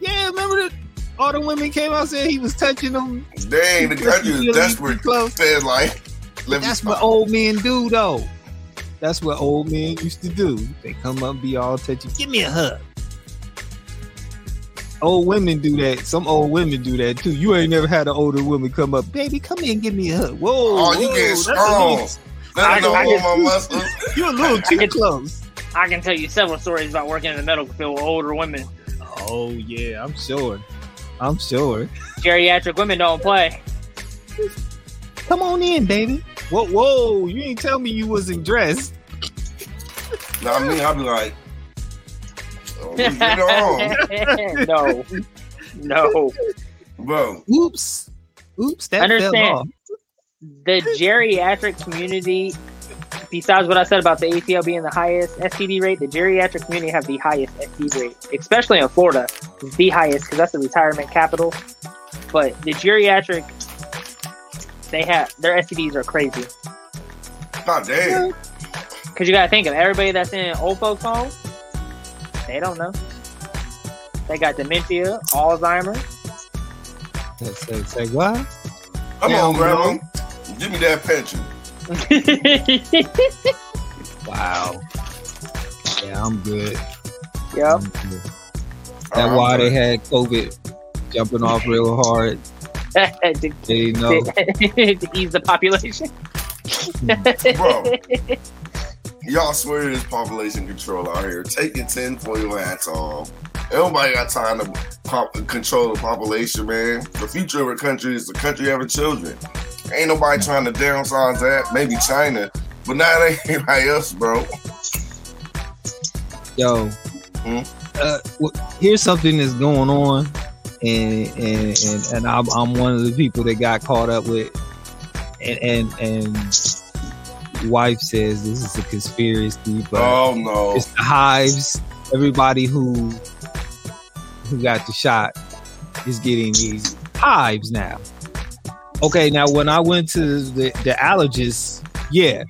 Yeah, remember that? All the women came out and said he was touching them. Dang, the country Really is desperate. close. Said like, let That's stop. what old men do though. That's what old men used to do. They come up and be all touchy. Give me a hug. Old women do that. Some old women do that too. You ain't never had an older woman come up, baby. Come here and give me a hug. Whoa, Oh, you whoa, get that's a strong. little- Let I- him know I all get- oh, my muscles. You're a little too get- close. I can tell you several stories about working in the medical field with older women. Oh yeah, I'm sure. I'm sure. Geriatric women don't play. Come on in, baby. Whoa, whoa! You ain't tell me you wasn't dressed. Now me, I'll be like, oh, get on, no, no. bro. Oops, oops. That fell Understand. off. The geriatric community, besides what I said about the ATL being the highest STD rate, the geriatric community have the highest STD rate, especially in Florida. It's the highest because that's the retirement capital. But the geriatric, they have their STDs are crazy. God damn. Because you got to think of everybody that's in old folks' homes, they don't know. They got dementia, Alzheimer's. Say, say what? Come Yeah, on, bro. grandma. Give me that pension. Wow. Yeah, I'm good. Yep. I'm good. That why they had COVID jumping off real hard. to, They know. to ease the population. Bro. Y'all swear to this population control out here. Take your tinfoil hats off. Everybody got time to pop, control the population, man. The future of a country is the country of the children. Ain't nobody trying to downsize that. Maybe China, but not anybody else, bro. Yo, uh, wh- here's something that's going on, and and and, and I'm, I'm one of the people that got caught up with, and and and wife says this is a conspiracy, but Oh no. it's the hives. Everybody who who got the shot is getting these hives now. Okay, now when I went to the, the allergist, yeah,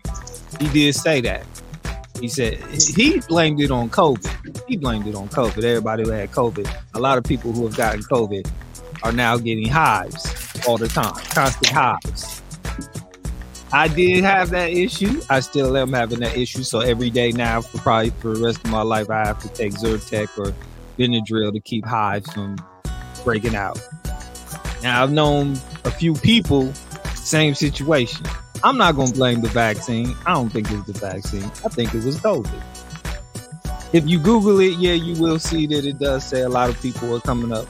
he did say that. He said he blamed it on COVID. He blamed it on COVID. Everybody who had COVID, a lot of people who have gotten COVID are now getting hives all the time, constant hives. I did have that issue. I still am having that issue. So every day now, for probably for the rest of my life, I have to take Zyrtec or Benadryl to keep hives from breaking out. Now I've known a few people, same situation. I'm not gonna blame the vaccine. I don't think it was the vaccine. I think it was COVID. If you Google it, yeah, you will see that it does say a lot of people are coming up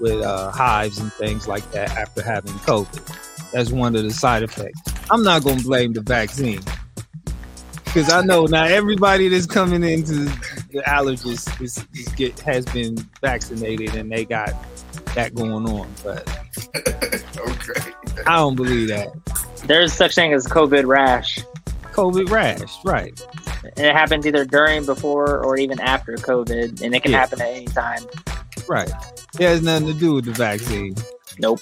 with uh, hives and things like that after having COVID. That's one of the side effects. I'm not gonna blame the vaccine because I know now everybody that's coming into the allergist is, is get has been vaccinated and they got that going on, but okay, I don't believe that. There's such thing as COVID rash. COVID rash, right? And it happens either during, before, or even after COVID, and it can Yeah. happen at any time. Right. It has nothing to do with the vaccine. Nope.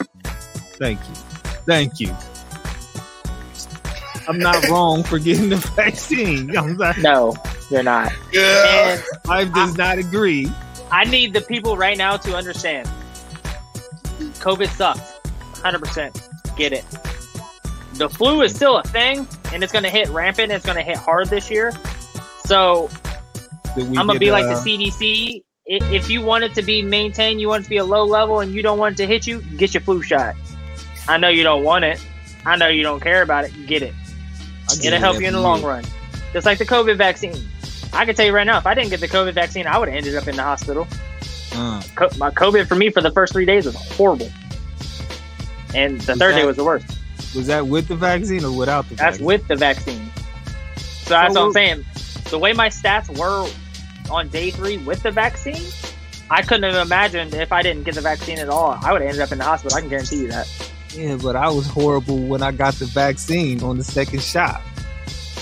Thank you. Thank you. I'm not wrong for getting the vaccine. I'm not, No, you're not. Yeah. I does not agree. I need the people right now to understand. COVID sucks. 100%. Get it. The flu is still a thing, and it's going to hit rampant. It's going to hit hard this year. So I'm gonna get, be like uh, the CDC. If you want it to be maintained, you want it to be a low level, and you don't want it to hit you, get your flu shot. I know you don't want it. I know you don't care about it. Get it. It'll help you in the long run. Just like the COVID vaccine. I can tell you right now, if I didn't get the COVID vaccine, I would have ended up in the hospital. Uh, Co- my COVID for me for the first three days was horrible, and the Was third day was the worst. was that with the vaccine or without the vaccine? That's vaccine? with the vaccine. So that's what I'm saying. The way my stats were on day three with the vaccine, I couldn't have imagined if I didn't get the vaccine at all. I would have ended up in the hospital. I can guarantee you that. Yeah, but I was horrible when I got the vaccine on the second shot.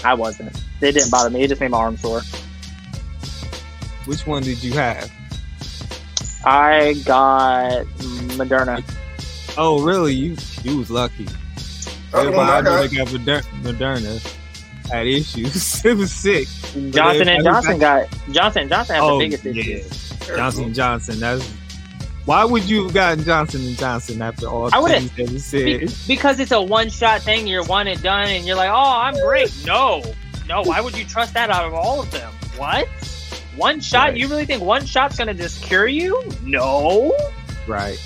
I wasn't. It didn't bother me. It just made my arm sore. Which one did you have? I got Moderna. Oh, really? You you was lucky. Everybody I got- that got Moder- Moderna had issues. it was sick. Johnson and Johnson got- got Johnson Johnson had Oh, the biggest yeah. issues. Johnson Johnson. That's why would you have gotten Johnson and Johnson after all I the things that we said? Be- because it's a one shot thing. You're one and done, and you're like, oh, I'm great. No, no. Why would you trust that out of all of them? What? One shot? Right. You really think one shot's gonna just cure you? No. Right.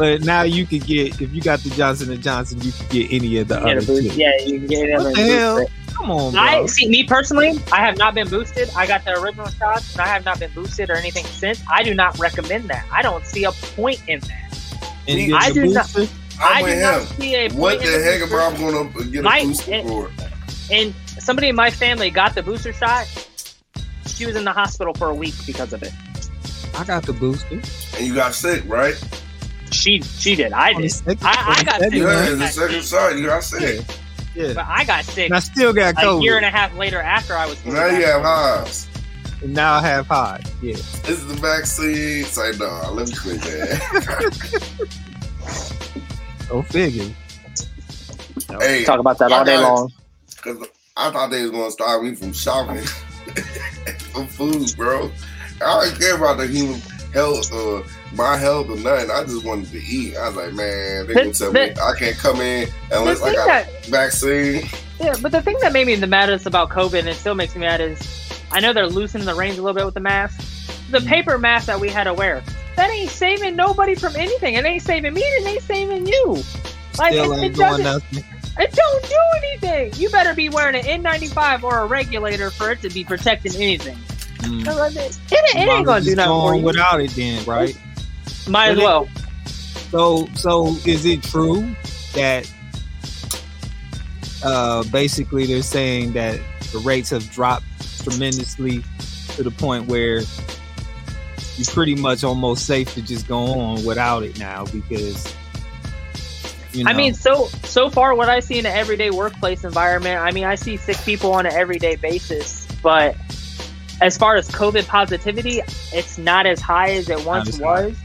But now you could get if you got the Johnson and Johnson, you could get any of the You other boost. two. Yeah, you can get it. What the hell? Come on, bro. I see. Me personally, I have not been boosted. I got the original shots, and I have not been boosted or anything since. I do not recommend that. I don't see a point in that. And I do not. booster? I I'm do not him. see a What point in the the heck am booster. I going to get a My- booster and- for? And somebody in my family got the booster shot. She was in the hospital for a week because of it. I got the booster. And you got sick, right? She she did. I On did. second- I, I got sick. Yeah, one. it's the second shot. You got sick. Yeah. But I got sick And I still got COVID. a year and a half later after I was. fully Now you have vaccinated. hives. and now I have high. Yeah. This is the vaccine. Say no. Let me quit that. Go figure. hey, Talk about that all day long. Cause I thought they was gonna stop me from shopping for food, bro. I don't care about the human health or my health or nothing. I just wanted to eat. I was like, man, they gonna The- tell me I can't come in unless the I thing got that- vaccine. Yeah, but the thing that made me the maddest about COVID and it still makes me mad is I know they're loosening the reins a little bit with the mask, the paper mask that we had to wear. That ain't saving nobody from anything. It ain't saving me. It ain't saving you. Like Still it, it ain't doing doesn't. nothing. It don't do anything. You better be wearing an N95 or a regulator for it to be protecting anything. Mm. It, it, it ain't gonna do nothing for you. without it then, right? Might as well. So, so is it true that uh, basically they're saying that the rates have dropped tremendously to the point where you're pretty much almost safe to just go on without it now because you know, I mean, so so far, what I see in an everyday workplace environment, I mean, I see sick people on an everyday basis, but as far as COVID positivity, it's not as high as it once as was.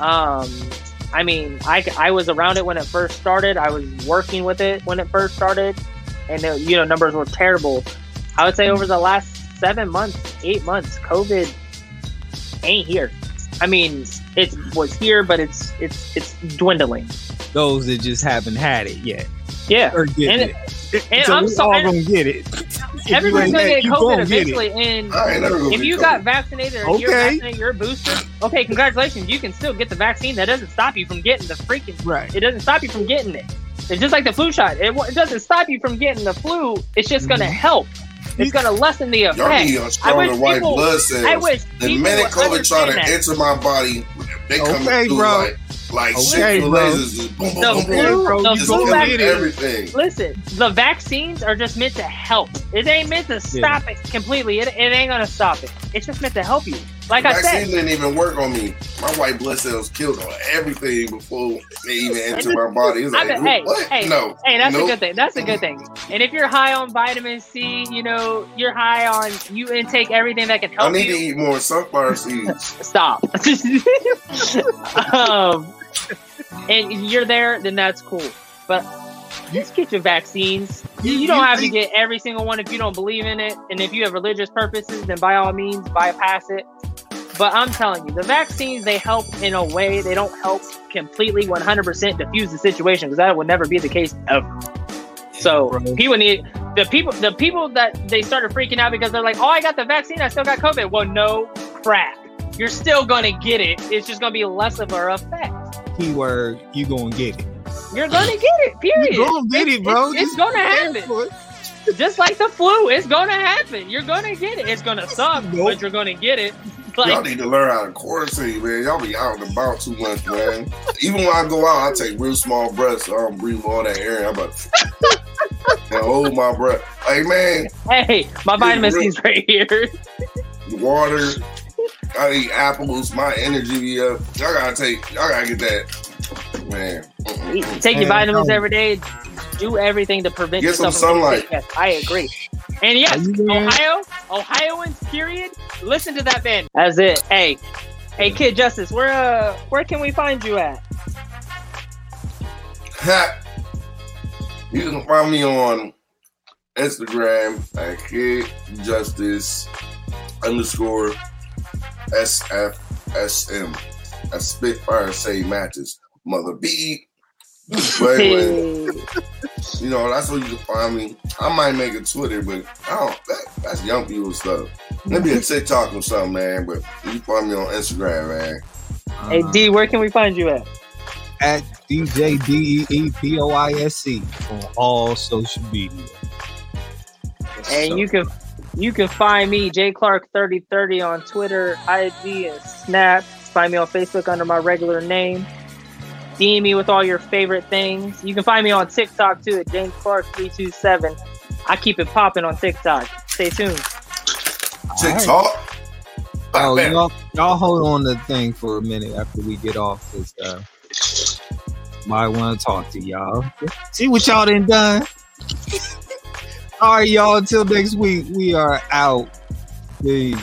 Um, I mean, I, I was around it when it first started. I was working with it when it first started, and the, you know numbers were terrible. I would say over the last seven months, eight months, COVID ain't here. I mean, it was here, but it's it's it's dwindling. those that just haven't had it yet. Yeah, Or get and, it. and so I'm we sorry. all gonna get it. If you Everybody's gonna had- get you COVID gonna get eventually, and I ain't never gonna if you COVID. got vaccinated or you're Okay. vaccinated, your booster, okay, congratulations, you can still get the vaccine. That doesn't stop you from getting the freaking. Right. It doesn't stop you from getting it. It's just like the flu shot. It, it doesn't stop you from getting the flu. It's just gonna mm-hmm. help. It's gonna lessen the effect. Y'all need stronger wish white people- blood cells. I wish the minute COVID try to that. enter my body, they come Okay, through bro. like like Okay, six bro. lasers, just boom, boom, The boom, flu- boom, the just flu killing everything. Listen, the vaccines are just meant to help. It ain't meant to stop it completely. It, it ain't gonna stop it. It's just meant to help you. Like the I vaccine said, didn't even work on me. My white blood cells killed on everything before they even entered my body. It's I like, bet- hey, what? hey, no, hey, that's nope. a good thing. That's a good thing. And if you're high on vitamin C, you know, you're high on you intake everything that can help. You. I need you. to eat more sunflower seeds. Stop. um, and you're there, then that's cool. But just get your vaccines. You, you don't you have to get every single one if you don't believe in it. And if you have religious purposes, then by all means, bypass it. But I'm telling you, the vaccines, they help in a way. They don't help completely 100% diffuse the situation because that would never be the case ever. So people need the people the people that they started freaking out because they're like, oh, I got the vaccine, I still got COVID. Well, no crap. You're still gonna get it. It's just gonna be less of an effect. Keyword, you gonna get it. You're gonna get it. Period. You gonna get it, bro. It's, it's Just gonna happen. for. Just like the flu, it's gonna happen. You're gonna get it. It's gonna suck, but you're gonna get it. Y'all Like, need to learn how to quarantine, man. Y'all be out and about too much, man. Even when I go out, I take real small breaths so I don't breathe all that air. I'm about and hold my breath. Like, man, hey, my vitamin C's right here. water. I eat apples. My energy be up. Y'all gotta take. Y'all gotta get that, man. Take your vitamins every day. Do everything to prevent Get some yourself from getting sunlight. Yes, I agree. And yes, Ohio, Ohioans, period. Listen to that band. That's it. Hey, hey, Kid Justice, where uh, where can we find you at? Ha. You can find me on Instagram at Kid Justice underscore SFSM. That's Spitfire Say Matches. Mother B. But anyway, you know, that's where you can find me. I might make a Twitter, but I don't that, that's young people stuff. Maybe a TikTok or something, man. But you can find me on Instagram, man. Hey D, where can we find you at? At DJ D E E P O I S C on all social media. And you can you can find me J Clark thirty thirty on Twitter, IG, and Snap. Find me on Facebook under my regular name. DM me with all your favorite things. You can find me on TikTok too at James Clark three two seven. I keep it popping on TikTok. Stay tuned. TikTok. Oh, y'all, y'all hold on to the thing for a minute after we get off, cause uh, might want to talk to y'all. See what y'all done done. All right, y'all. Until next week, we are out. Peace.